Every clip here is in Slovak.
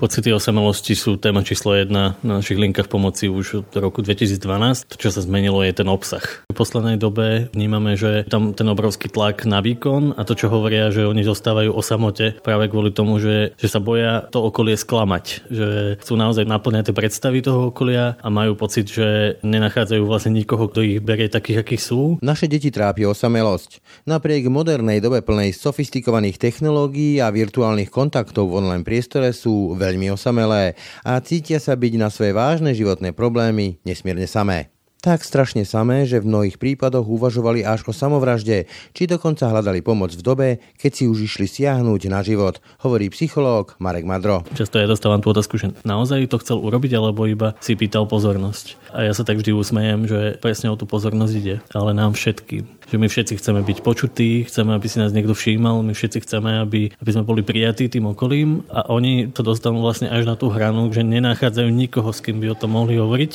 Pocity osamelosti sú téma číslo jedna na našich linkách pomoci už od roku 2012. To, čo sa zmenilo, je ten obsah. V poslednej dobe vnímame, že tam ten obrovský tlak na výkon a to, čo hovoria, že oni zostávajú o samote práve kvôli tomu, že, že sa boja to okolie sklamať. Že chcú naozaj naplňať tie predstavy toho okolia a majú pocit, že nenachádzajú vlastne nikoho, kto ich berie takých, akí sú. Naše deti trápi osamelosť. Napriek modernej dobe plnej sofistikovaných technológií a virtuálnych kontaktov v online priestore sú veľmi veľmi osamelé a cítia sa byť na svoje vážne životné problémy nesmierne samé. Tak strašne samé, že v mnohých prípadoch uvažovali až o samovražde, či dokonca hľadali pomoc v dobe, keď si už išli siahnuť na život, hovorí psychológ Marek Madro. Často ja dostávam tú otázku, že naozaj to chcel urobiť, alebo iba si pýtal pozornosť. A ja sa tak vždy usmejem, že presne o tú pozornosť ide, ale nám všetkým. Že my všetci chceme byť počutí, chceme, aby si nás niekto všímal, my všetci chceme, aby, aby sme boli prijatí tým okolím a oni to dostanú vlastne až na tú hranu, že nenachádzajú nikoho, s kým by o tom mohli hovoriť.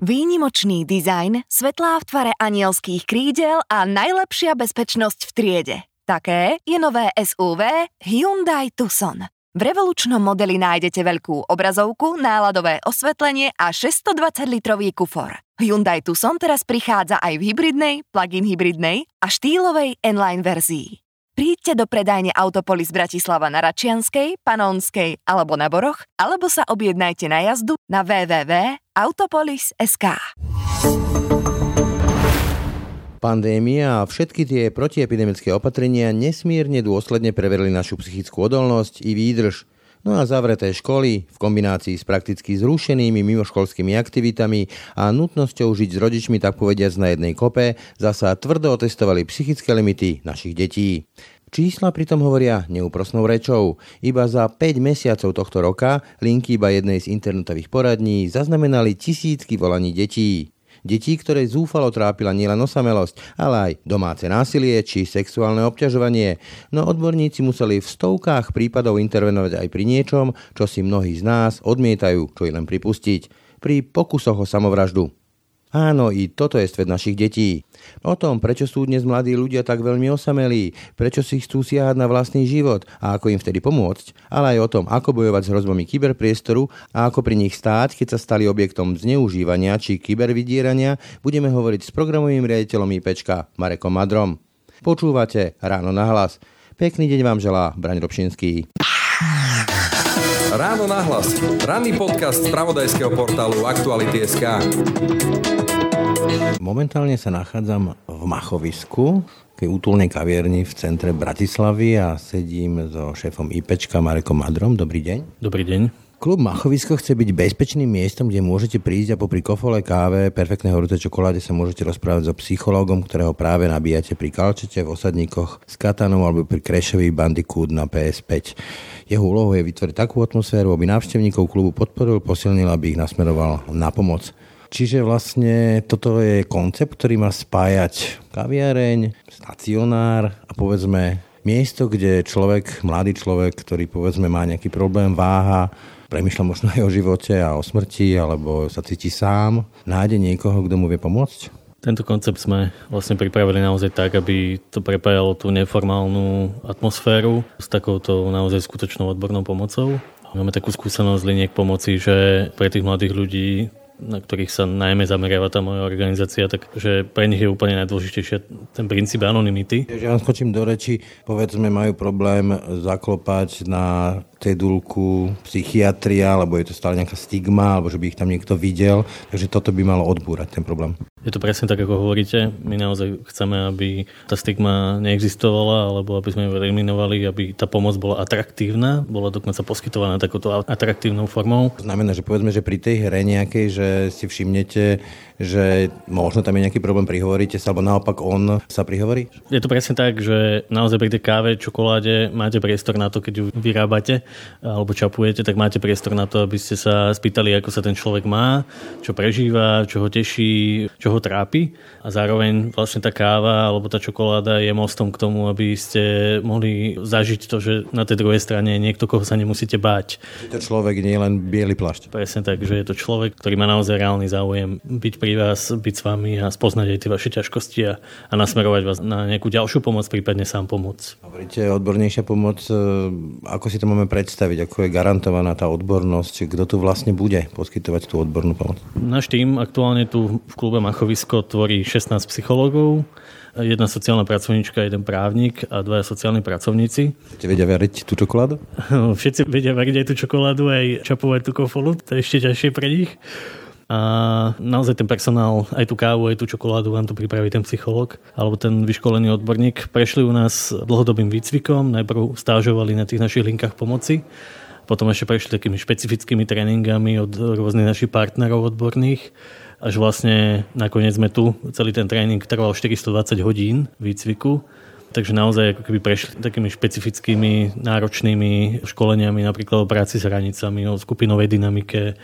Výnimočný dizajn, svetlá v tvare anielských krídel a najlepšia bezpečnosť v triede. Také je nové SUV Hyundai Tucson. V revolučnom modeli nájdete veľkú obrazovku, náladové osvetlenie a 620-litrový kufor. Hyundai Tucson teraz prichádza aj v hybridnej, plug-in hybridnej a štýlovej N-Line verzii. Príďte do predajne Autopolis Bratislava na Račianskej, Panonskej alebo na Boroch, alebo sa objednajte na jazdu na www.autopolis.sk. Pandémia a všetky tie protiepidemické opatrenia nesmierne dôsledne preverili našu psychickú odolnosť i výdrž. No a zavreté školy v kombinácii s prakticky zrušenými mimoškolskými aktivitami a nutnosťou žiť s rodičmi tak povediac na jednej kope zasa tvrdo otestovali psychické limity našich detí. Čísla pritom hovoria neúprosnou rečou. Iba za 5 mesiacov tohto roka linky iba jednej z internetových poradní zaznamenali tisícky volaní detí. Detí, ktoré zúfalo trápila nielen osamelosť, ale aj domáce násilie či sexuálne obťažovanie. No odborníci museli v stovkách prípadov intervenovať aj pri niečom, čo si mnohí z nás odmietajú čo i len pripustiť. Pri pokusoch o samovraždu. Áno, i toto je svet našich detí. O tom, prečo sú dnes mladí ľudia tak veľmi osamelí, prečo si chcú siahať na vlastný život a ako im vtedy pomôcť, ale aj o tom, ako bojovať s hrozbami kyberpriestoru a ako pri nich stáť, keď sa stali objektom zneužívania či kybervydierania, budeme hovoriť s programovým riaditeľom IPčka Marekom Madrom. Počúvate Ráno na hlas. Pekný deň vám želá Braň Robšinský. Ráno nahlas. Ranný podcast z pravodajského portálu Aktuality.sk. Momentálne sa nachádzam v Machovisku, tej útulnej kavierni v centre Bratislavy a sedím so šéfom IPčka Marekom Madrom. Dobrý deň. Dobrý deň. Klub Machovisko chce byť bezpečným miestom, kde môžete prísť a popri kofole káve, perfektnej horúcej čokoláde sa môžete rozprávať so psychológom, ktorého práve nabíjate pri kalčete, v osadníkoch s katanom alebo pri Krešovi Bandicoot na PS5. Jeho úlohou je vytvoriť takú atmosféru, aby návštevníkov klubu podporil, posilnil, aby ich nasmeroval na pomoc. Čiže vlastne toto je koncept, ktorý má spájať kaviareň, stacionár a povedzme miesto, kde človek, mladý človek, ktorý povedzme má nejaký problém, váha, premyšľa možno aj o živote a o smrti, alebo sa cíti sám, nájde niekoho, kto mu vie pomôcť? Tento koncept sme vlastne pripravili naozaj tak, aby to prepájalo tú neformálnu atmosféru s takouto naozaj skutočnou odbornou pomocou. Máme takú skúsenosť liniek pomoci, že pre tých mladých ľudí na ktorých sa najmä zameriava tá moja organizácia, takže pre nich je úplne najdôležitejšie ten princíp anonymity. Ja vám skočím do reči, povedzme majú problém zaklopať na cedulku psychiatria, alebo je to stále nejaká stigma, alebo že by ich tam niekto videl, takže toto by malo odbúrať ten problém. Je to presne tak, ako hovoríte. My naozaj chceme, aby tá stigma neexistovala, alebo aby sme ju eliminovali, aby tá pomoc bola atraktívna, bola dokonca poskytovaná takouto atraktívnou formou. Znamená, že povedzme, že pri tej hre nejakej, že si všimnete, že možno tam je nejaký problém, prihovoríte sa, alebo naopak on sa prihovorí? Je to presne tak, že naozaj pri tej káve, čokoláde máte priestor na to, keď ju vyrábate alebo čapujete, tak máte priestor na to, aby ste sa spýtali, ako sa ten človek má, čo prežíva, čo ho teší, čo ho trápi a zároveň vlastne tá káva alebo tá čokoláda je mostom k tomu, aby ste mohli zažiť to, že na tej druhej strane je niekto, koho sa nemusíte báť. To človek nie je len biely plašť. Presne tak, že je to človek, ktorý má naozaj reálny záujem byť pri pri vás, byť s vami a spoznať aj tie vaše ťažkosti a, a nasmerovať vás na nejakú ďalšiu pomoc, prípadne sám pomoc. Hovoríte odbornejšia pomoc, e, ako si to máme predstaviť, ako je garantovaná tá odbornosť, kto tu vlastne bude poskytovať tú odbornú pomoc? Náš tým aktuálne tu v klube Machovisko tvorí 16 psychológov, jedna sociálna pracovníčka, jeden právnik a dvaja sociálni pracovníci. Ste vedia variť tú čokoládu? Všetci vedia variť aj tú čokoládu, aj čapovať tú kofolu, to je ešte ťažšie pre nich. A naozaj ten personál, aj tú kávu, aj tú čokoládu vám to pripraví ten psychológ alebo ten vyškolený odborník. Prešli u nás dlhodobým výcvikom, najprv stážovali na tých našich linkách pomoci, potom ešte prešli takými špecifickými tréningami od rôznych našich partnerov odborných až vlastne nakoniec sme tu. Celý ten tréning trval 420 hodín výcviku Takže naozaj ako keby prešli takými špecifickými, náročnými školeniami, napríklad o práci s hranicami, o skupinovej dynamike.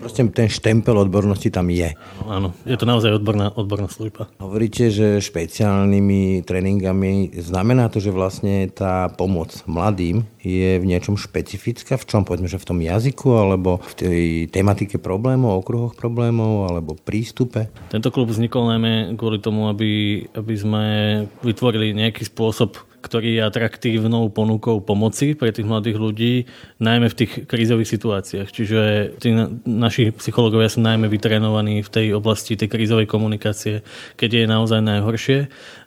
Proste ten štempel odbornosti tam je. Áno, je to naozaj odborná, odborná služba. Hovoríte, že špeciálnymi tréningami znamená to, že vlastne tá pomoc mladým je v niečom špecifická? V čom? Povedzme, že v tom jazyku, alebo v tej tematike problémov, okruhoch problémov, alebo prístupe? Tento klub vznikol najmä kvôli tomu, aby, aby sme vytvorili nejaký spôsob ktorý je atraktívnou ponukou pomoci pre tých mladých ľudí, najmä v tých krízových situáciách. Čiže tí naši psychológovia sú najmä vytrenovaní v tej oblasti tej krízovej komunikácie, keď je naozaj najhoršie.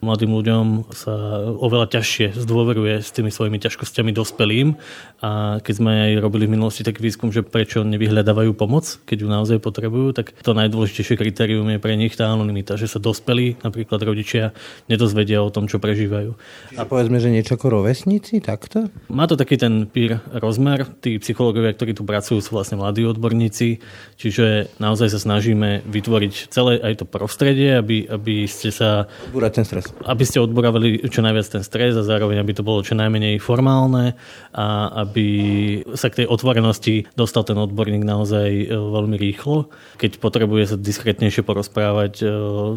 Mladým ľuďom sa oveľa ťažšie zdôveruje s tými svojimi ťažkosťami dospelým a keď sme aj robili v minulosti taký výskum, že prečo nevyhľadávajú pomoc, keď ju naozaj potrebujú, tak to najdôležitejšie kritérium je pre nich tá anonimita, že sa dospelí, napríklad rodičia, nedozvedia o tom, čo prežívajú. A povedzme, že niečo ako rovesníci, takto? Má to taký ten pír rozmer. Tí psychológovia, ktorí tu pracujú, sú vlastne mladí odborníci, čiže naozaj sa snažíme vytvoriť celé aj to prostredie, aby, aby ste sa... Odbúrať ten stres. Aby ste odboravali čo najviac ten stres a zároveň, aby to bolo čo najmenej formálne a aby sa k tej otvorenosti dostal ten odborník naozaj e, veľmi rýchlo. Keď potrebuje sa diskrétnejšie porozprávať e,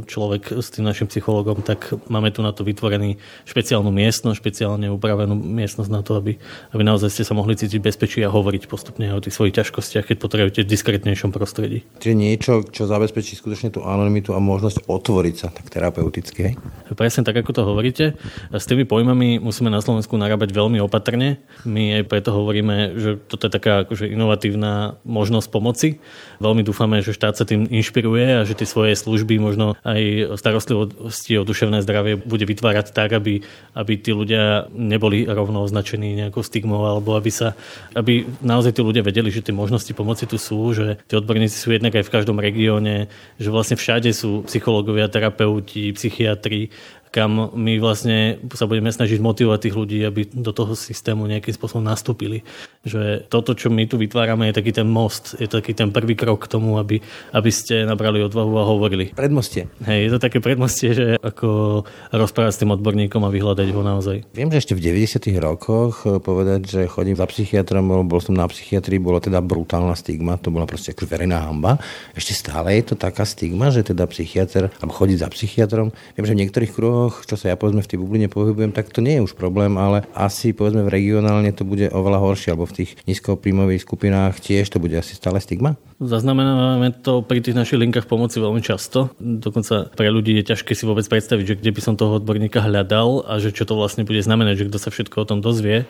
človek s tým našim psychologom, tak máme tu na to vytvorený špeciálnu miesto miestnosť, špeciálne upravenú miestnosť na to, aby, aby naozaj ste sa mohli cítiť bezpečí a hovoriť postupne o tých svojich ťažkostiach, keď potrebujete v diskrétnejšom prostredí. Čiže niečo, čo zabezpečí skutočne tú anonymitu a možnosť otvoriť sa tak terapeuticky. Hej? Presne tak, ako to hovoríte. S tými pojmami musíme na Slovensku narábať veľmi opatrne. My aj preto hovoríme, že toto je taká akože inovatívna možnosť pomoci. Veľmi dúfame, že štát sa tým inšpiruje a že tie svoje služby, možno aj starostlivosti o duševné zdravie bude vytvárať tak, aby, aby tí ľudia neboli rovno označení nejakou stigmou, alebo aby sa, aby naozaj tí ľudia vedeli, že tie možnosti pomoci tu sú, že tí odborníci sú jednak aj v každom regióne, že vlastne všade sú psychológovia, terapeuti, psychiatri, kam my vlastne sa budeme snažiť motivovať tých ľudí, aby do toho systému nejakým spôsobom nastúpili. Že toto, čo my tu vytvárame, je taký ten most, je taký ten prvý krok k tomu, aby, aby ste nabrali odvahu a hovorili. Predmostie. Hej, je to také predmostie, že ako rozprávať s tým odborníkom a vyhľadať ho naozaj. Viem, že ešte v 90. rokoch eh, povedať, že chodím za psychiatrom, bol som na psychiatrii, bola teda brutálna stigma, to bola proste ako verejná hamba. Ešte stále je to taká stigma, že teda psychiatr, alebo chodiť za psychiatrom. Viem, že v niektorých kruhoch regiónoch, čo sa ja povedzme v tej bubline pohybujem, tak to nie je už problém, ale asi povedzme v regionálne to bude oveľa horšie, alebo v tých nízkopríjmových skupinách tiež to bude asi stále stigma? Zaznamenávame to pri tých našich linkách pomoci veľmi často. Dokonca pre ľudí je ťažké si vôbec predstaviť, že kde by som toho odborníka hľadal a že čo to vlastne bude znamenať, že kto sa všetko o tom dozvie.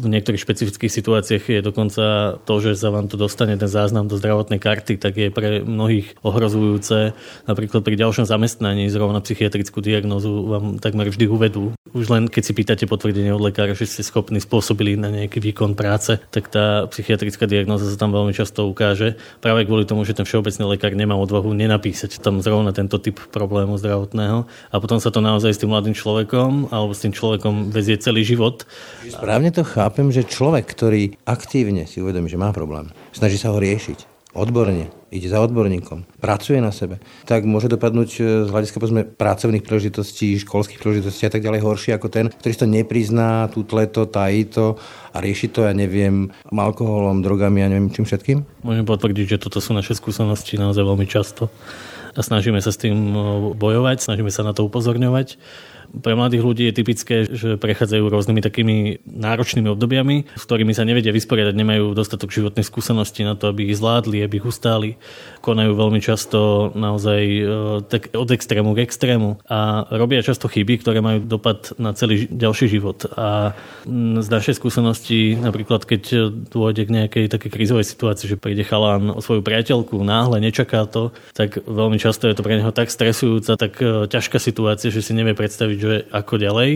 V niektorých špecifických situáciách je dokonca to, že sa vám to dostane ten záznam do zdravotnej karty, tak je pre mnohých ohrozujúce. Napríklad pri ďalšom zamestnaní zrovna psychiatrickú diagnozu vám takmer vždy uvedú. Už len keď si pýtate potvrdenie od lekára, že ste schopní spôsobili na nejaký výkon práce, tak tá psychiatrická diagnoza sa tam veľmi často ukáže. Práve kvôli tomu, že ten všeobecný lekár nemá odvahu nenapísať tam zrovna tento typ problému zdravotného. A potom sa to naozaj s tým mladým človekom alebo s tým človekom vezie celý život. Správne to chápem, že človek, ktorý aktívne si uvedomí, že má problém, snaží sa ho riešiť, odborne, ide za odborníkom, pracuje na sebe, tak môže dopadnúť e, z hľadiska povedzme, pracovných príležitostí, školských príležitostí a tak ďalej horšie ako ten, ktorý to neprizná, tutle to, tají to a rieši to, ja neviem, alkoholom, drogami a neviem čím všetkým? Môžem potvrdiť, že toto sú naše skúsenosti naozaj veľmi často. A snažíme sa s tým e, bojovať, snažíme sa na to upozorňovať Pre mladých ľudí je typické, že prechádzajú rôznymi takými náročnými obdobiami, s ktorými sa nevedia vysporiadať, nemajú dostatok životnej skúsenosti na to, aby ich zvládli, aby ich ustáli. Konajú veľmi často naozaj e, tak od extrému k extrému a robia často chyby, ktoré majú dopad na celý ďalší život. A z našej skúsenosti, napríklad keď dôjde k nejakej takej krízovej situácii, že príde chalán o svoju priateľku, náhle nečaká to, tak veľmi často je to pre neho tak stresujúca, tak e, ťažká situácia, že si nevie predstaviť, že ako ďalej.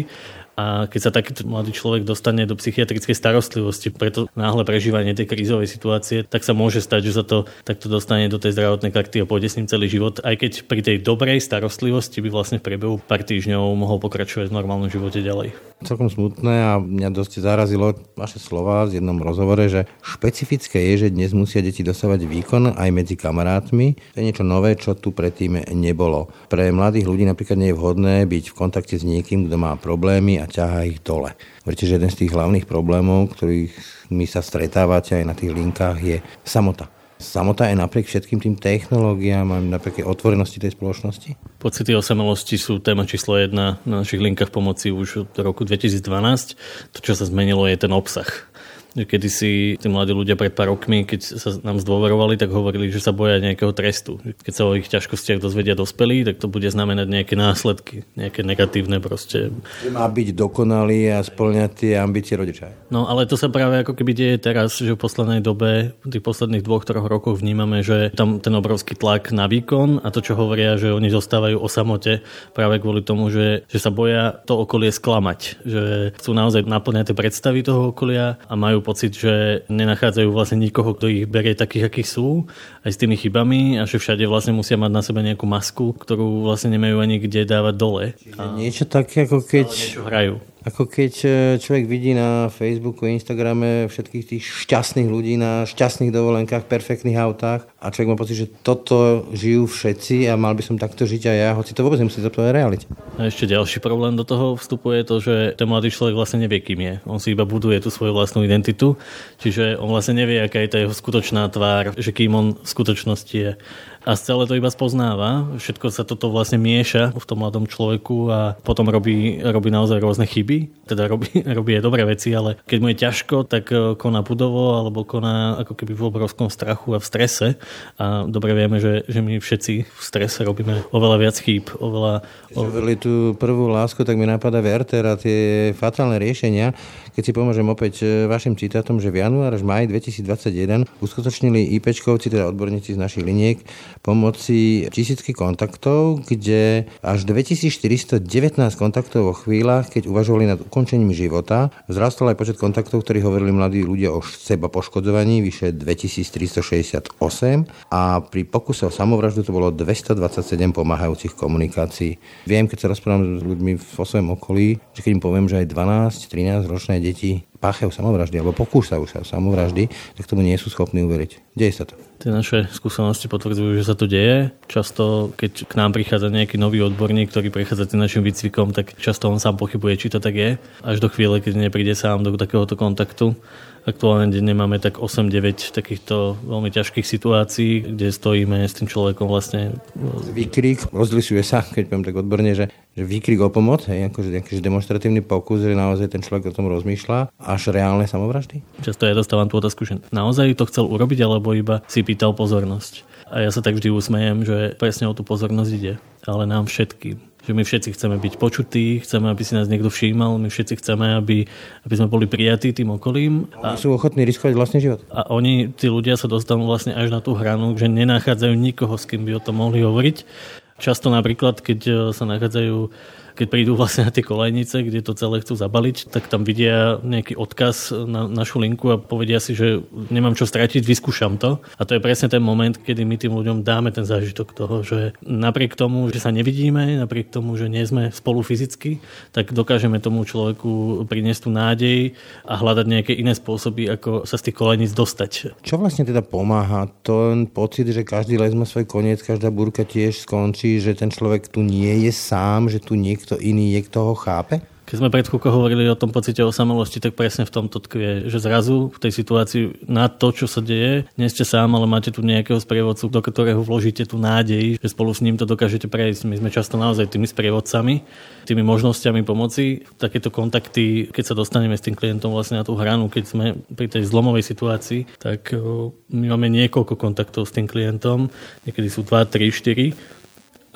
A keď sa takýto mladý človek dostane do psychiatrickej starostlivosti, preto náhle prežívanie tej krízovej situácie, tak sa môže stať, že sa to takto dostane do tej zdravotnej karty a pôjde s ním celý život, aj keď pri tej dobrej starostlivosti by vlastne v priebehu pár týždňov mohol pokračovať v normálnom živote ďalej. Celkom smutné a mňa dosť zarazilo vaše slova v jednom rozhovore, že špecifické je, že dnes musia deti dosávať výkon aj medzi kamarátmi. To je niečo nové, čo tu predtým nebolo. Pre mladých ľudí napríklad nie je vhodné byť v kontakte s niekým, kto má problémy a ťahá ich dole. Viete, že jeden z tých hlavných problémov, ktorých my sa stretávate aj na tých linkách, je samota. Samota je napriek všetkým tým technológiám a napriek otvorenosti tej spoločnosti? Pocity osamelosti sú téma číslo jedna na našich linkách pomoci už od roku 2012. To, čo sa zmenilo, je ten obsah Kedy si tí mladí ľudia pred pár rokmi, keď sa nám zdôverovali, tak hovorili, že sa boja nejakého trestu. Keď sa o ich ťažkostiach dozvedia dospelí, tak to bude znamenať nejaké následky, nejaké negatívne proste. Má byť dokonalý a splňať tie ambície rodiča. No ale to sa práve ako keby deje teraz, že v poslednej dobe, v tých posledných dvoch, troch rokoch vnímame, že tam ten obrovský tlak na výkon a to, čo hovoria, že oni zostávajú o samote práve kvôli tomu, že, že sa boja to okolie sklamať. Že chcú naozaj naplňať tie predstavy toho okolia a majú pocit, že nenachádzajú vlastne nikoho, kto ich berie takých, akí sú, aj s tými chybami a že všade vlastne musia mať na sebe nejakú masku, ktorú vlastne nemajú ani kde dávať dole. Čiže a niečo také, ako keď... Niečo hrajú. Ako keď e, človek vidí na Facebooku, Instagrame všetkých tých šťastných ľudí na šťastných dovolenkách, perfektných autách a človek má pocit, že toto žijú všetci a mal by som takto žiť aj ja, hoci to vôbec nemusí to realite. A ešte ďalší problém do toho vstupuje to, že ten mladý človek vlastne nevie, kým je. On si iba buduje tú svoju vlastnú identitu, čiže on vlastne nevie, aká je tá jeho skutočná tvár, že kým on v skutočnosti je a celé to iba spoznáva. Všetko sa toto vlastne mieša v tom mladom človeku a potom robí, robí naozaj rôzne chyby. Teda robí, robí aj dobré veci, ale keď mu je ťažko, tak e, koná budovo alebo koná ako keby v obrovskom strachu a v strese. A dobre vieme, že, že my všetci v strese robíme oveľa viac chýb. Oveľa, oveľa... tú prvú lásku, tak mi napadá Werther a tie fatálne riešenia. Keď si pomôžem opäť e, vašim citátom, že v január až maj 2021 uskutočnili IPčkovci, teda odborníci z našich liniek, pomoci tisícky kontaktov, kde až 2419 kontaktov vo chvíľach, keď uvažovali nad ukončením života, vzrastol aj počet kontaktov, ktorí hovorili mladí ľudia o seba poškodzovaní, vyše 2368 a pri pokuse o samovraždu to bolo 227 pomáhajúcich komunikácií. Viem, keď sa rozprávam s ľuďmi vo svojom okolí, že keď im poviem, že aj 12-13 ročné deti páchajú samovraždy alebo pokúšajú sa samovraždy, tak tomu nie sú schopní uveriť. Deje sa to. Tie naše skúsenosti potvrdzujú, že sa to deje. Často, keď k nám prichádza nejaký nový odborník, ktorý prechádza tým našim výcvikom, tak často on sám pochybuje, či to tak je. Až do chvíle, keď nepríde sám do takéhoto kontaktu Aktuálne denne máme tak 8-9 takýchto veľmi ťažkých situácií, kde stojíme s tým človekom vlastne. Výkrik rozlišuje sa, keď poviem tak odborne, že, že výkrik o pomoc, hej, akože nejaký demonstratívny pokus, že naozaj ten človek o tom rozmýšľa, až reálne samovraždy? Často ja dostávam tú otázku, že naozaj to chcel urobiť, alebo iba si pýtal pozornosť. A ja sa tak vždy usmejem, že presne o tú pozornosť ide, ale nám všetkým že my všetci chceme byť počutí, chceme, aby si nás niekto všímal, my všetci chceme, aby, aby sme boli prijatí tým okolím. A sú ochotní riskovať vlastný život. A oni, tí ľudia sa dostanú vlastne až na tú hranu, že nenachádzajú nikoho, s kým by o tom mohli hovoriť. Často napríklad, keď sa nachádzajú keď prídu vlastne na tie kolejnice, kde to celé chcú zabaliť, tak tam vidia nejaký odkaz na našu linku a povedia si, že nemám čo stratiť, vyskúšam to. A to je presne ten moment, kedy my tým ľuďom dáme ten zážitok toho, že napriek tomu, že sa nevidíme, napriek tomu, že nie sme spolu fyzicky, tak dokážeme tomu človeku priniesť tú nádej a hľadať nejaké iné spôsoby, ako sa z tých kolejníc dostať. Čo vlastne teda pomáha? Ten pocit, že každý les má svoj koniec, každá burka tiež skončí, že ten človek tu nie je sám, že tu niekto niekto iný, niekto ho chápe? Keď sme pred chvíľkou hovorili o tom pocite osamelosti, tak presne v tomto tkvie, že zrazu v tej situácii na to, čo sa deje, nie ste sám, ale máte tu nejakého sprievodcu, do ktorého vložíte tú nádej, že spolu s ním to dokážete prejsť. My sme často naozaj tými sprievodcami, tými možnosťami pomoci. Takéto kontakty, keď sa dostaneme s tým klientom vlastne na tú hranu, keď sme pri tej zlomovej situácii, tak my máme niekoľko kontaktov s tým klientom, niekedy sú 2, 3, 4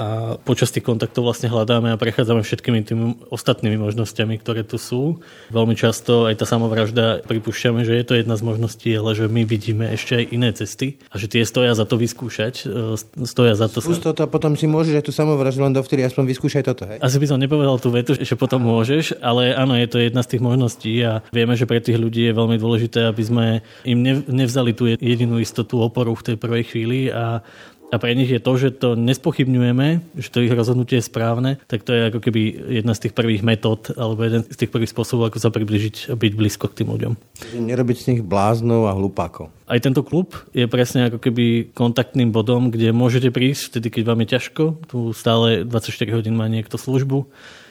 a počas tých kontaktov vlastne hľadáme a prechádzame všetkými tými ostatnými možnosťami, ktoré tu sú. Veľmi často aj tá samovražda pripúšťame, že je to jedna z možností, ale že my vidíme ešte aj iné cesty a že tie stoja za to vyskúšať, e, stoja za to. Skús toto a potom si môžeš aj tú samovraždu len dovtedy aspoň vyskúšať toto. Hej? Asi by som nepovedal tú vetu, že potom môžeš, ale áno, je to jedna z tých možností a vieme, že pre tých ľudí je veľmi dôležité, aby sme im nevzali tú jedinú istotu oporu v tej prvej chvíli a a pre nich je to, že to nespochybňujeme, že to ich rozhodnutie je správne, tak to je ako keby jedna z tých prvých metód alebo jeden z tých prvých spôsobov, ako sa približiť a byť blízko k tým ľuďom. Nerobiť z nich bláznov a hlupákov. Aj tento klub je presne ako keby kontaktným bodom, kde môžete prísť vtedy, keď vám je ťažko. Tu stále 24 hodín má niekto službu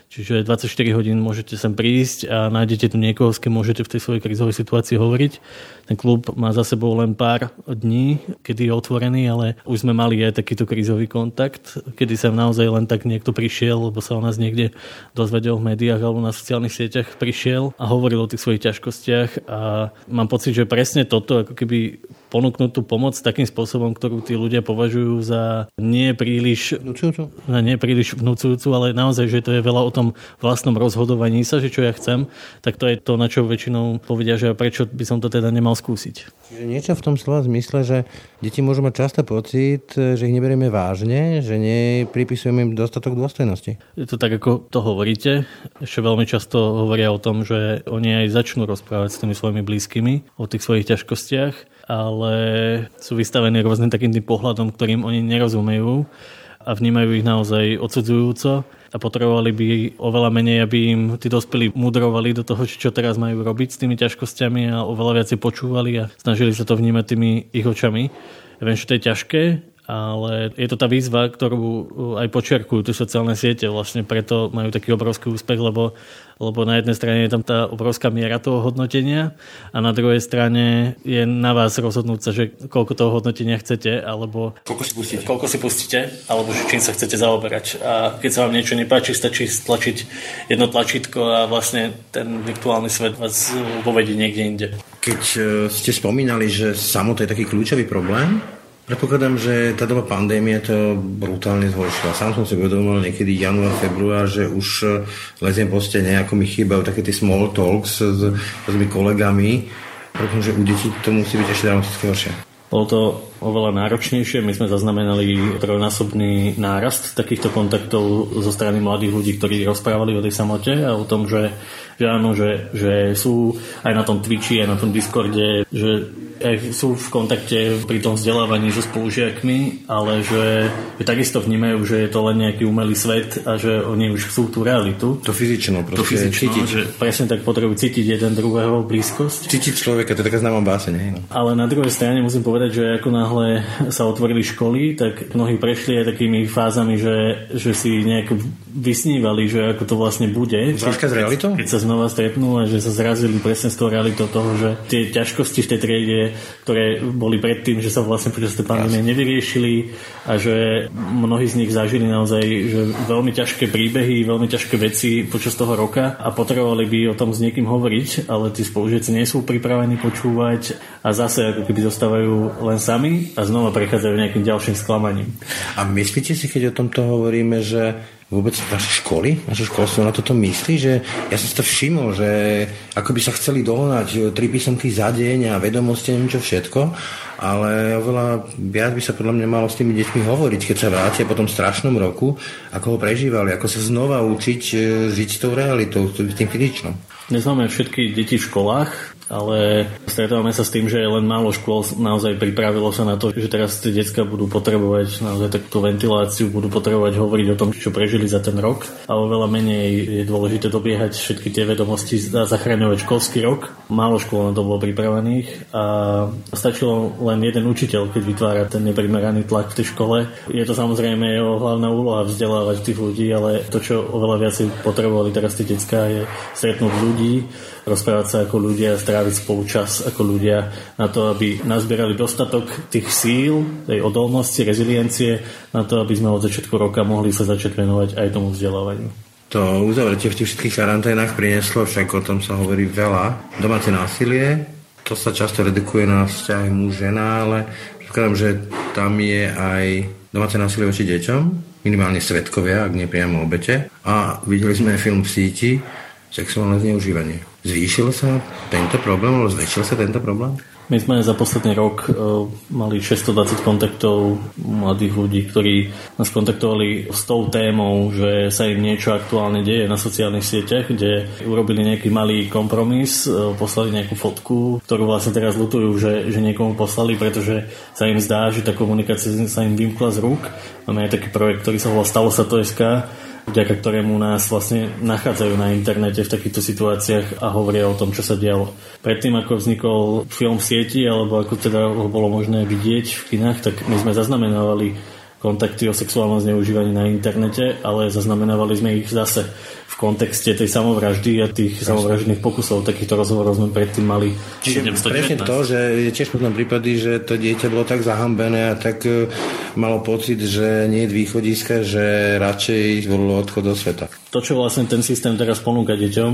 Čiže 24 hodín môžete sem prísť a nájdete tu niekoho, s kým môžete v tej svojej krizovej situácii hovoriť. Ten klub má za sebou len pár dní, kedy je otvorený, ale už sme mali aj takýto krizový kontakt, kedy sa naozaj len tak niekto prišiel, lebo sa o nás niekde dozvedel v médiách alebo na sociálnych sieťach prišiel a hovoril o tých svojich ťažkostiach a mám pocit, že presne toto ako keby ponúknuť tú pomoc takým spôsobom, ktorú tí ľudia považujú za nie príliš vnúcujúcu, nie príliš vnúcujúcu ale naozaj, že to je veľa o tom vlastnom rozhodovaní sa, že čo ja chcem, tak to je to, na čo väčšinou povedia, že prečo by som to teda nemal skúsiť. Čiže niečo v tom slova zmysle, že deti môžu mať často pocit, že ich neberieme vážne, že nepripisujeme im dostatok dôstojnosti. Je to tak, ako to hovoríte. Ešte veľmi často hovoria o tom, že oni aj začnú rozprávať s tými svojimi blízkymi o tých svojich ťažkostiach ale sú vystavení rôznym takým tým pohľadom, ktorým oni nerozumejú a vnímajú ich naozaj odsudzujúco a potrebovali by oveľa menej, aby im tí dospelí mudrovali do toho, čo teraz majú robiť s tými ťažkosťami a oveľa viac počúvali a snažili sa to vnímať tými ich očami. Ja viem, že to je ťažké, ale je to tá výzva, ktorú aj počiarkujú tie sociálne siete, vlastne preto majú taký obrovský úspech, lebo, lebo na jednej strane je tam tá obrovská miera toho hodnotenia a na druhej strane je na vás rozhodnúť sa, že koľko toho hodnotenia chcete, alebo koľko si pustíte, koľko si pustíte alebo čím sa chcete zaoberať. A keď sa vám niečo nepáči, stačí stlačiť jedno tlačítko a vlastne ten virtuálny svet vás povedie niekde inde. Keď e, ste spomínali, že samo to je taký kľúčový problém, Predpokladám, že tá doba pandémie to brutálne zhoršila. Sám som si uvedomil niekedy január, február, že už eh, leziem po stene, ako mi chýbajú také tie small talks s, s kolegami. Pretože u detí to musí byť ešte dramaticky horšie. Bolo to oveľa náročnejšie. My sme zaznamenali trojnásobný nárast takýchto kontaktov zo strany mladých ľudí, ktorí rozprávali o tej samote a o tom, že, že áno, že, že sú aj na tom Twitchi, aj na tom Discorde, že sú v kontakte pri tom vzdelávaní so spolužiakmi, ale že, že takisto vnímajú, že je to len nejaký umelý svet a že oni už chcú tú realitu. To fyzično, proste. To fyzično, cítiť. Že presne tak potrebujú cítiť jeden druhého blízkosť. Cítiť človeka, to je taká známa báseň. No. Ale na druhej strane musím povedať, že ako náhle sa otvorili školy, tak mnohí prešli aj takými fázami, že, že si nejako vysnívali, že ako to vlastne bude. Zrážka s realitou? Keď sa znova stretnú a že sa zrazili presne s tou realitou toho, že tie ťažkosti v tej triede ktoré boli predtým, že sa vlastne počas tej pandémie nevyriešili a že mnohí z nich zažili naozaj že veľmi ťažké príbehy, veľmi ťažké veci počas toho roka a potrebovali by o tom s niekým hovoriť, ale tí spolužiaci nie sú pripravení počúvať a zase ako keby zostávajú len sami a znova prechádzajú nejakým ďalším sklamaním. A myslíte si, keď o tomto hovoríme, že vôbec vaše školy, naše školstvo na toto myslí, že ja som si to všimol, že ako by sa chceli dohnať e, tri písomky za deň a vedomosti, neviem čo všetko, ale oveľa viac by sa podľa mňa malo s tými deťmi hovoriť, keď sa vrátia po tom strašnom roku, ako ho prežívali, ako sa znova učiť e, žiť tou realitou, tým fyzičnom. Dnes máme všetky deti v školách, ale stretávame sa s tým, že len málo škôl naozaj pripravilo sa na to, že teraz tie decka budú potrebovať naozaj takúto ventiláciu, budú potrebovať hovoriť o tom, čo prežili za ten rok a oveľa menej je dôležité dobiehať všetky tie vedomosti a zachraňovať školský rok. Málo škôl na to bolo pripravených a stačilo len jeden učiteľ, keď vytvára ten neprimeraný tlak v tej škole. Je to samozrejme jeho hlavná úloha vzdelávať tých ľudí, ale to, čo oveľa viac potrebovali teraz tie decka, je stretnúť ľudí, rozprávať sa ako ľudia, stráviť spolu čas ako ľudia na to, aby nazbierali dostatok tých síl, tej odolnosti, reziliencie na to, aby sme od začiatku roka mohli sa začať venovať aj tomu vzdelávaniu. To uzavretie v tých všetkých karanténach prinieslo, však o tom sa hovorí veľa. Domáce násilie, to sa často redukuje na vzťah muž-žena, ale predpokladám, že tam je aj domáce násilie voči deťom, minimálne svetkovia, ak nie priamo obete. A videli sme film v síti, sexuálne zneužívanie. Zvýšil sa tento problém, alebo zväčšil sa tento problém? My sme za posledný rok uh, mali 620 kontaktov mladých ľudí, ktorí nás kontaktovali s tou témou, že sa im niečo aktuálne deje na sociálnych sieťach, kde urobili nejaký malý kompromis, uh, poslali nejakú fotku, ktorú vlastne teraz lutujú, že, že niekomu poslali, pretože sa im zdá, že tá komunikácia sa im vymkla z rúk. Máme aj taký projekt, ktorý sa volá Stalo sa to SK, vďaka ktorému nás vlastne nachádzajú na internete v takýchto situáciách a hovoria o tom, čo sa dialo. Predtým, ako vznikol film v sieti, alebo ako teda ho bolo možné vidieť v kinách, tak my sme zaznamenávali kontakty o sexuálnom zneužívaní na internete, ale zaznamenávali sme ich zase kontexte tej samovraždy a tých samovraždných pokusov. Takýchto rozhovorov sme predtým mali Čiže presne to, že je tiež potom prípady, že to dieťa bolo tak zahambené a tak e, malo pocit, že nie je východiska, že radšej zvolilo odchod do sveta. To, čo vlastne ten systém teraz ponúka deťom,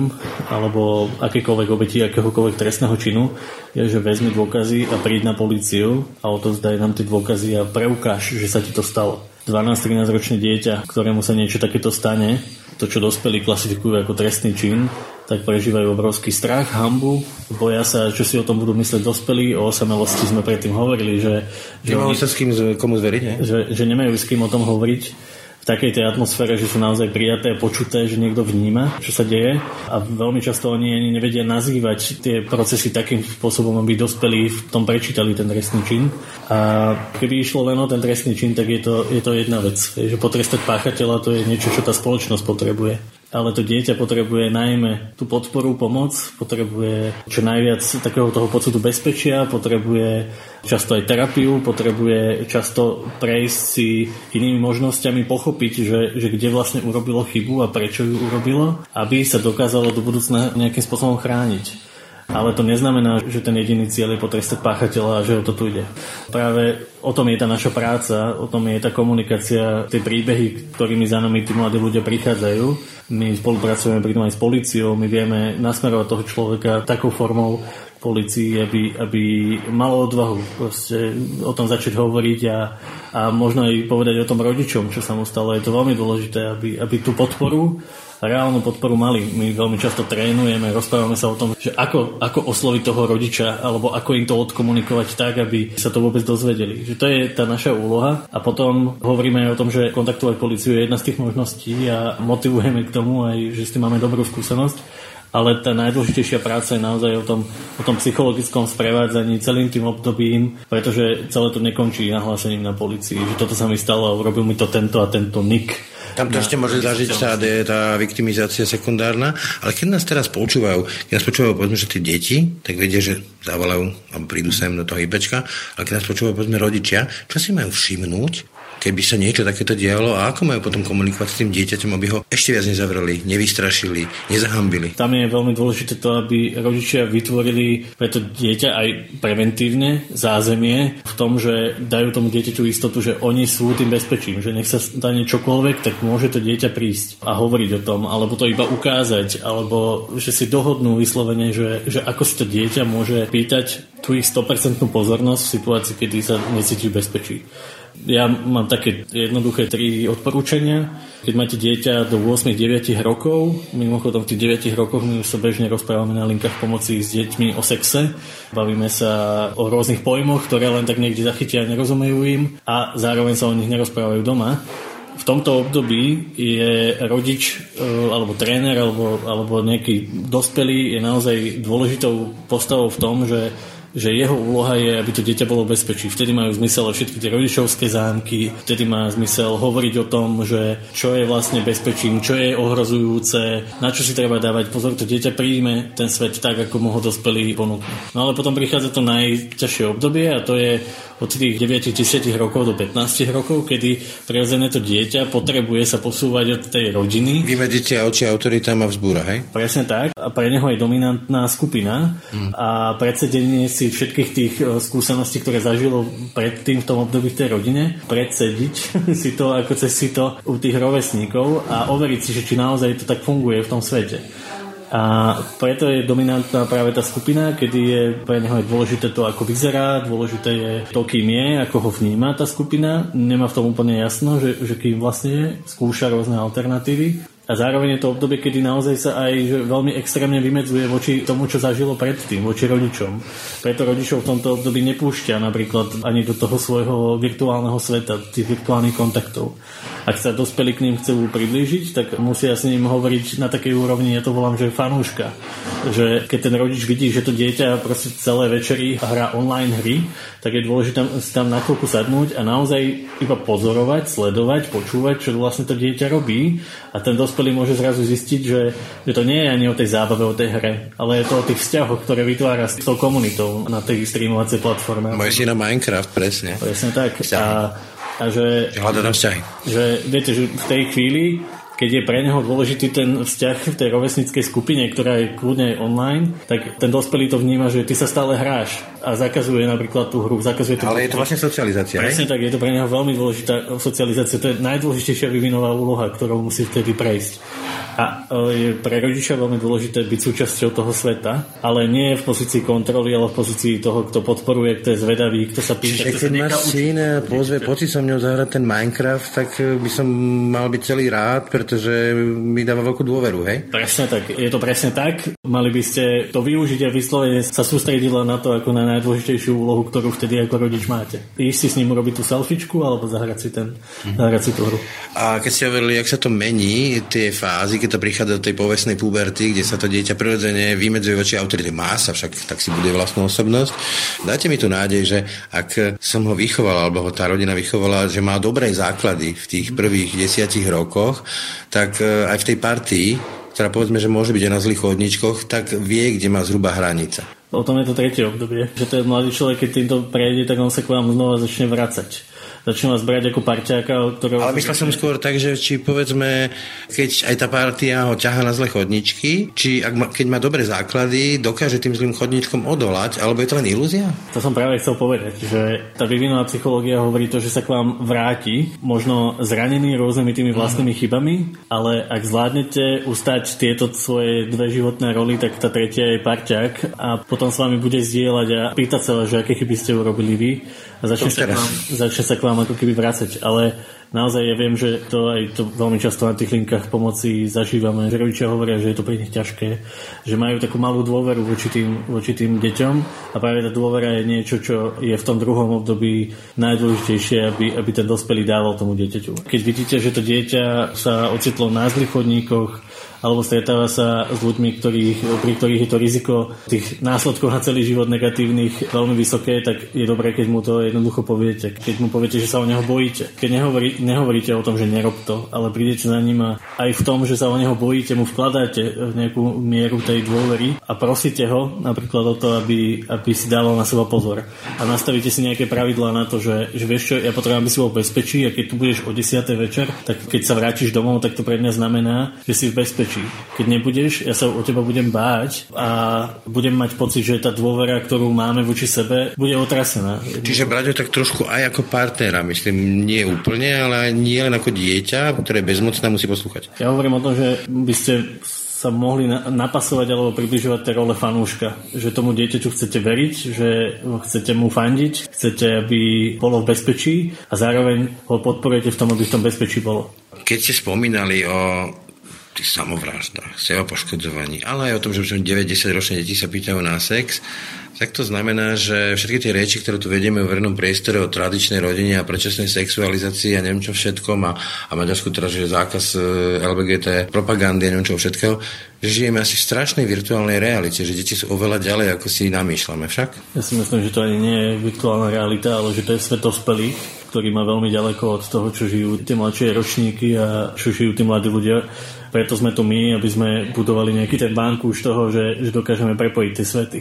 alebo akékoľvek obeti akéhokoľvek trestného činu, je, že vezmi dôkazy a príď na políciu a odovzdaj nám tie dôkazy a preukáž, že sa ti to stalo. 12-13 ročné dieťa, ktorému sa niečo takéto stane, to, čo dospelí klasifikujú ako trestný čin, tak prežívajú obrovský strach, hambu, boja sa, čo si o tom budú myslieť dospelí. O osamelosti sme predtým hovorili, že... že nemajú sa s kým komu zveriť, ne? Že, že nemajú s kým o tom hovoriť takej tej atmosfére, že sú naozaj prijaté a počuté, že niekto vníma, čo sa deje a veľmi často oni ani nevedia nazývať tie procesy takým spôsobom, aby dospeli v tom prečítali ten trestný čin. A keby išlo len o ten trestný čin, tak je to, je to jedna vec. Je, že potrestať páchateľa to je niečo, čo tá spoločnosť potrebuje ale to dieťa potrebuje najmä tú podporu, pomoc, potrebuje čo najviac takého toho pocitu bezpečia, potrebuje často aj terapiu, potrebuje často prejsť si inými možnosťami, pochopiť, že, že kde vlastne urobilo chybu a prečo ju urobilo, aby sa dokázalo do budúcna nejakým spôsobom chrániť. Ale to neznamená, že ten jediný cieľ je potrestať páchateľa a že o to tu ide. Práve o tom je tá naša práca, o tom je tá komunikácia, tie príbehy, ktorými za nami tí mladí ľudia prichádzajú. My spolupracujeme pritom aj s policiou, my vieme nasmerovať toho človeka takou formou, policii, aby, aby malo odvahu proste o tom začať hovoriť a, a možno aj povedať o tom rodičom, čo sa mu stalo. Je to veľmi dôležité, aby, aby tú podporu reálnu podporu mali. My veľmi často trénujeme, rozprávame sa o tom, že ako, ako osloviť toho rodiča alebo ako im to odkomunikovať tak, aby sa to vôbec dozvedeli. Že to je tá naša úloha a potom hovoríme aj o tom, že kontaktovať policiu je jedna z tých možností a motivujeme k tomu aj, že s tým máme dobrú skúsenosť ale tá najdôležitejšia práca je naozaj o tom, o tom psychologickom sprevádzaní celým tým obdobím, pretože celé to nekončí nahlásením na policii, že toto sa mi stalo a urobil mi to tento a tento nik tam to ešte môže zažiť tá, tá viktimizácia sekundárna, ale keď nás teraz počúvajú, keď nás počúvajú, povedzme, že tie deti, tak vedia, že zavolajú a prídu sem do toho IPčka, ale keď nás počúvajú, povedzme, rodičia, čo si majú všimnúť, keby sa niečo takéto dialo a ako majú potom komunikovať s tým dieťaťom, aby ho ešte viac nezavreli, nevystrašili, nezahambili. Tam je veľmi dôležité to, aby rodičia vytvorili pre to dieťa aj preventívne zázemie v tom, že dajú tomu dieťaťu istotu, že oni sú tým bezpečím, že nech sa stane čokoľvek, tak môže to dieťa prísť a hovoriť o tom, alebo to iba ukázať, alebo že si dohodnú vyslovene, že, že ako si to dieťa môže pýtať tú ich 100% pozornosť v situácii, kedy sa necíti bezpečí. Ja mám také jednoduché tri odporúčania. Keď máte dieťa do 8-9 rokov, mimochodom v tých 9 rokoch my sa bežne rozprávame na linkách pomoci s deťmi o sexe, bavíme sa o rôznych pojmoch, ktoré len tak niekde zachytia a nerozumejú im a zároveň sa o nich nerozprávajú doma v tomto období je rodič e, alebo tréner alebo, alebo nejaký dospelý je naozaj dôležitou postavou v tom, že že jeho úloha je, aby to dieťa bolo v bezpečí. Vtedy majú zmysel všetky tie rodičovské zámky, vtedy má zmysel hovoriť o tom, že čo je vlastne bezpečím, čo je ohrozujúce, na čo si treba dávať pozor, to dieťa príjme ten svet tak, ako mu ho dospelí ponúknuť. No ale potom prichádza to najťažšie obdobie a to je od tých 9-10 rokov do 15 rokov, kedy prirodzené to dieťa potrebuje sa posúvať od tej rodiny. Vymedíte oči autorita má vzbúra, hej? Presne tak. A pre neho je dominantná skupina hmm. a predsedenie si všetkých tých e, skúseností, ktoré zažilo predtým v tom období v tej rodine, predsediť si to ako cez si to u tých rovesníkov a overiť si, že či naozaj to tak funguje v tom svete. A preto je dominantná práve tá skupina, kedy je pre neho je dôležité to, ako vyzerá, dôležité je to, kým je, ako ho vníma tá skupina. Nemá v tom úplne jasno, že, že kým vlastne je, skúša rôzne alternatívy. A zároveň je to obdobie, kedy naozaj sa aj veľmi extrémne vymedzuje voči tomu, čo zažilo predtým, voči rodičom. Preto rodičov v tomto období nepúšťa napríklad ani do toho svojho virtuálneho sveta, tých virtuálnych kontaktov. Ak sa dospelí k ním chcú priblížiť, tak musia s ním hovoriť na takej úrovni, ja to volám, že fanúška. Že keď ten rodič vidí, že to dieťa proste celé večery hrá online hry, tak je dôležité si tam na chvíľku sadnúť a naozaj iba pozorovať, sledovať, počúvať, čo vlastne to dieťa robí a ten dospelý môže zrazu zistiť, že, že to nie je ani o tej zábave, o tej hre, ale je to o tých vzťahoch, ktoré vytvára s tou komunitou na tej streamovacej platforme. Moje si na Minecraft, presne. Presne tak. A, a že, Hľada na vzťahy. Že, viete, že v tej chvíli keď je pre neho dôležitý ten vzťah v tej rovesnickej skupine, ktorá je kľudne online, tak ten dospelý to vníma, že ty sa stále hráš a zakazuje napríklad tú hru. Zakazuje tú Ale je to vlastne socializácia, Presne tak, je to pre neho veľmi dôležitá socializácia. To je najdôležitejšia vyvinová úloha, ktorou musí vtedy prejsť. A e, je pre rodiča veľmi dôležité byť súčasťou toho sveta, ale nie v pozícii kontroly, ale v pozícii toho, kto podporuje, kto je zvedavý, kto sa pýta. Čiže keď máš syn pozve, poď si so zahrať ten Minecraft, tak e, by som mal byť celý rád, pretože mi dáva veľkú dôveru, hej? Presne tak, je to presne tak. Mali by ste to využiť a vyslovene sa sústrediť len na to ako na najdôležitejšiu úlohu, ktorú vtedy ako rodič máte. Ísť si s ním urobiť tú selfiečku alebo zahrať si, ten, mm-hmm. zahrať si tú hru. A keď ste hovorili, jak sa to mení, tie fázy, keď to prichádza do tej povestnej puberty, kde sa to dieťa prirodzene vymedzuje voči autorite. Má sa však, tak si bude vlastnú osobnosť. Dajte mi tu nádej, že ak som ho vychoval, alebo ho tá rodina vychovala, že má dobré základy v tých prvých desiatich rokoch, tak e, aj v tej partii ktorá povedzme, že môže byť aj na zlých chodničkoch, tak vie, kde má zhruba hranica. O tom je to tretie obdobie, že je mladý človek, keď týmto prejde, tak on sa k vám znova začne vracať začne vás brať ako parťáka, ktorého... Ale myslel som skôr tak, že či povedzme, keď aj tá partia ho ťaha na zlé chodničky, či ak ma, keď má dobré základy, dokáže tým zlým chodničkom odolať, alebo je to len ilúzia? To som práve chcel povedať, že tá vyvinová psychológia hovorí to, že sa k vám vráti, možno zranený rôznymi tými vlastnými uh-huh. chybami, ale ak zvládnete ustať tieto svoje dve životné roly, tak tá tretia je parťák a potom s vami bude zdieľať a pýtať sa, že aké chyby ste urobili vy a začne, sa k, vám, začne sa k vám ako keby vrácať. Ale naozaj ja viem, že to aj to veľmi často na tých linkách pomoci zažívame, že rodičia hovoria, že je to pre nich ťažké, že majú takú malú dôveru voči tým, voči tým deťom a práve tá dôvera je niečo, čo je v tom druhom období najdôležitejšie, aby, aby ten dospelý dával tomu dieťaťu. Keď vidíte, že to dieťa sa ocitlo na zlých chodníkoch, alebo stretáva sa s ľuďmi, ktorých, pri ktorých je to riziko tých následkov na celý život negatívnych veľmi vysoké, tak je dobré, keď mu to jednoducho poviete. Keď mu poviete, že sa o neho bojíte. Keď nehovorí, nehovoríte o tom, že nerob to, ale prídete za ním a aj v tom, že sa o neho bojíte, mu vkladáte nejakú mieru tej dôvery a prosíte ho napríklad o to, aby, aby si dával na seba pozor. A nastavíte si nejaké pravidlá na to, že, že vieš čo, ja potrebujem, aby si bol bezpečí a keď tu budeš o 10. večer, tak keď sa vrátiš domov, tak to pre mňa znamená, že si v bezpečí stačí. Keď nebudeš, ja sa o teba budem báť a budem mať pocit, že tá dôvera, ktorú máme voči sebe, bude otrasená. Čiže brať tak trošku aj ako partnera, myslím, nie úplne, ale nie len ako dieťa, ktoré bezmocné musí poslúchať. Ja hovorím o tom, že by ste sa mohli napasovať alebo približovať tej role fanúška. Že tomu dieťaťu chcete veriť, že chcete mu fandiť, chcete, aby bolo v bezpečí a zároveň ho podporujete v tom, aby v tom bezpečí bolo. Keď ste spomínali o tých samovraždách, seba poškodzovaní, ale aj o tom, že už 90 ročné deti sa pýtajú na sex, tak to znamená, že všetky tie reči, ktoré tu vedieme v verejnom priestore o tradičnej rodine a predčasnej sexualizácii a neviem čo všetkom a, a Maďarsku teraz, že zákaz e, LBGT propagandy a neviem čo všetkého, že žijeme asi v strašnej virtuálnej realite, že deti sú oveľa ďalej, ako si namýšľame však. Ja si myslím, že to ani nie je virtuálna realita, ale že to je svet dospelých, ktorý má veľmi ďaleko od toho, čo žijú tie mladšie ročníky a čo žijú tí mladí ľudia preto sme tu my, aby sme budovali nejaký ten banku už toho, že, že dokážeme prepojiť tie svety.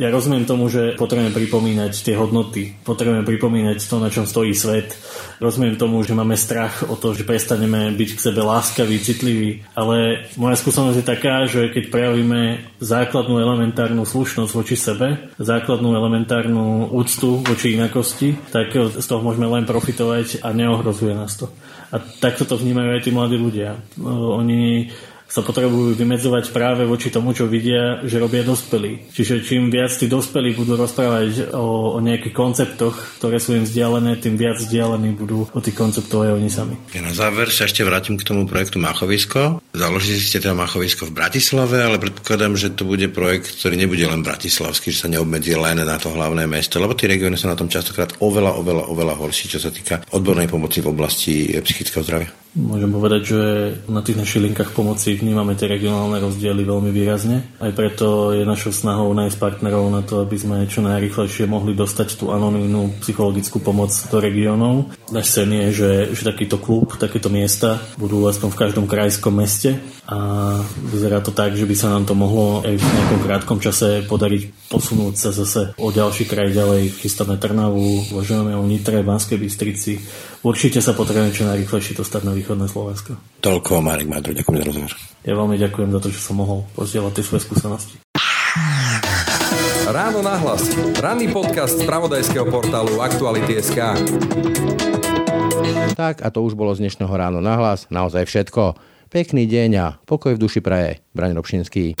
Ja rozumiem tomu, že potrebujeme pripomínať tie hodnoty, potrebujeme pripomínať to, na čom stojí svet. Rozumiem tomu, že máme strach o to, že prestaneme byť k sebe láskaví, citliví, ale moja skúsenosť je taká, že keď prejavíme základnú elementárnu slušnosť voči sebe, základnú elementárnu úctu voči inakosti, tak z toho môžeme len profitovať a neohrozuje nás to. A takto to vnímajú aj tí mladí ľudia. Oni sa potrebujú vymedzovať práve voči tomu, čo vidia, že robia dospelí. Čiže čím viac tí dospelí budú rozprávať o, o nejakých konceptoch, ktoré sú im vzdialené, tým viac vzdialení budú o tých konceptoch aj oni sami. Ja na záver sa ešte vrátim k tomu projektu Machovisko. Založili ste teda Machovisko v Bratislave, ale predpokladám, že to bude projekt, ktorý nebude len bratislavský, že sa neobmedzí len na to hlavné mesto, lebo tie regióny sú na tom častokrát oveľa, oveľa, oveľa horší, čo sa týka odbornej pomoci v oblasti psychického zdravia. Môžem povedať, že na tých našich linkách pomoci vnímame tie regionálne rozdiely veľmi výrazne. Aj preto je našou snahou nájsť partnerov na to, aby sme čo najrychlejšie mohli dostať tú anonimnú psychologickú pomoc do regiónov. Náš sen je, že, že takýto klub, takéto miesta budú aspoň v každom krajskom meste a vyzerá to tak, že by sa nám to mohlo aj v nejakom krátkom čase podariť posunúť sa zase o ďalší kraj ďalej. Chystáme Trnavu, uvažujeme o Nitre, Banskej Bystrici. Určite sa potrebujeme čo najrychlejšie dostať na východné Slovensko. Toľko, Marek Madru, ďakujem za rozhovor. Ja veľmi ďakujem za to, že som mohol pozdieľať tie svoje skúsenosti. Ráno nahlas. Ranný podcast z pravodajského portálu Aktuality.sk Tak a to už bolo z dnešného Ráno nahlas. Naozaj všetko. Pekný deň a pokoj v duši praje. Braň Robšinský.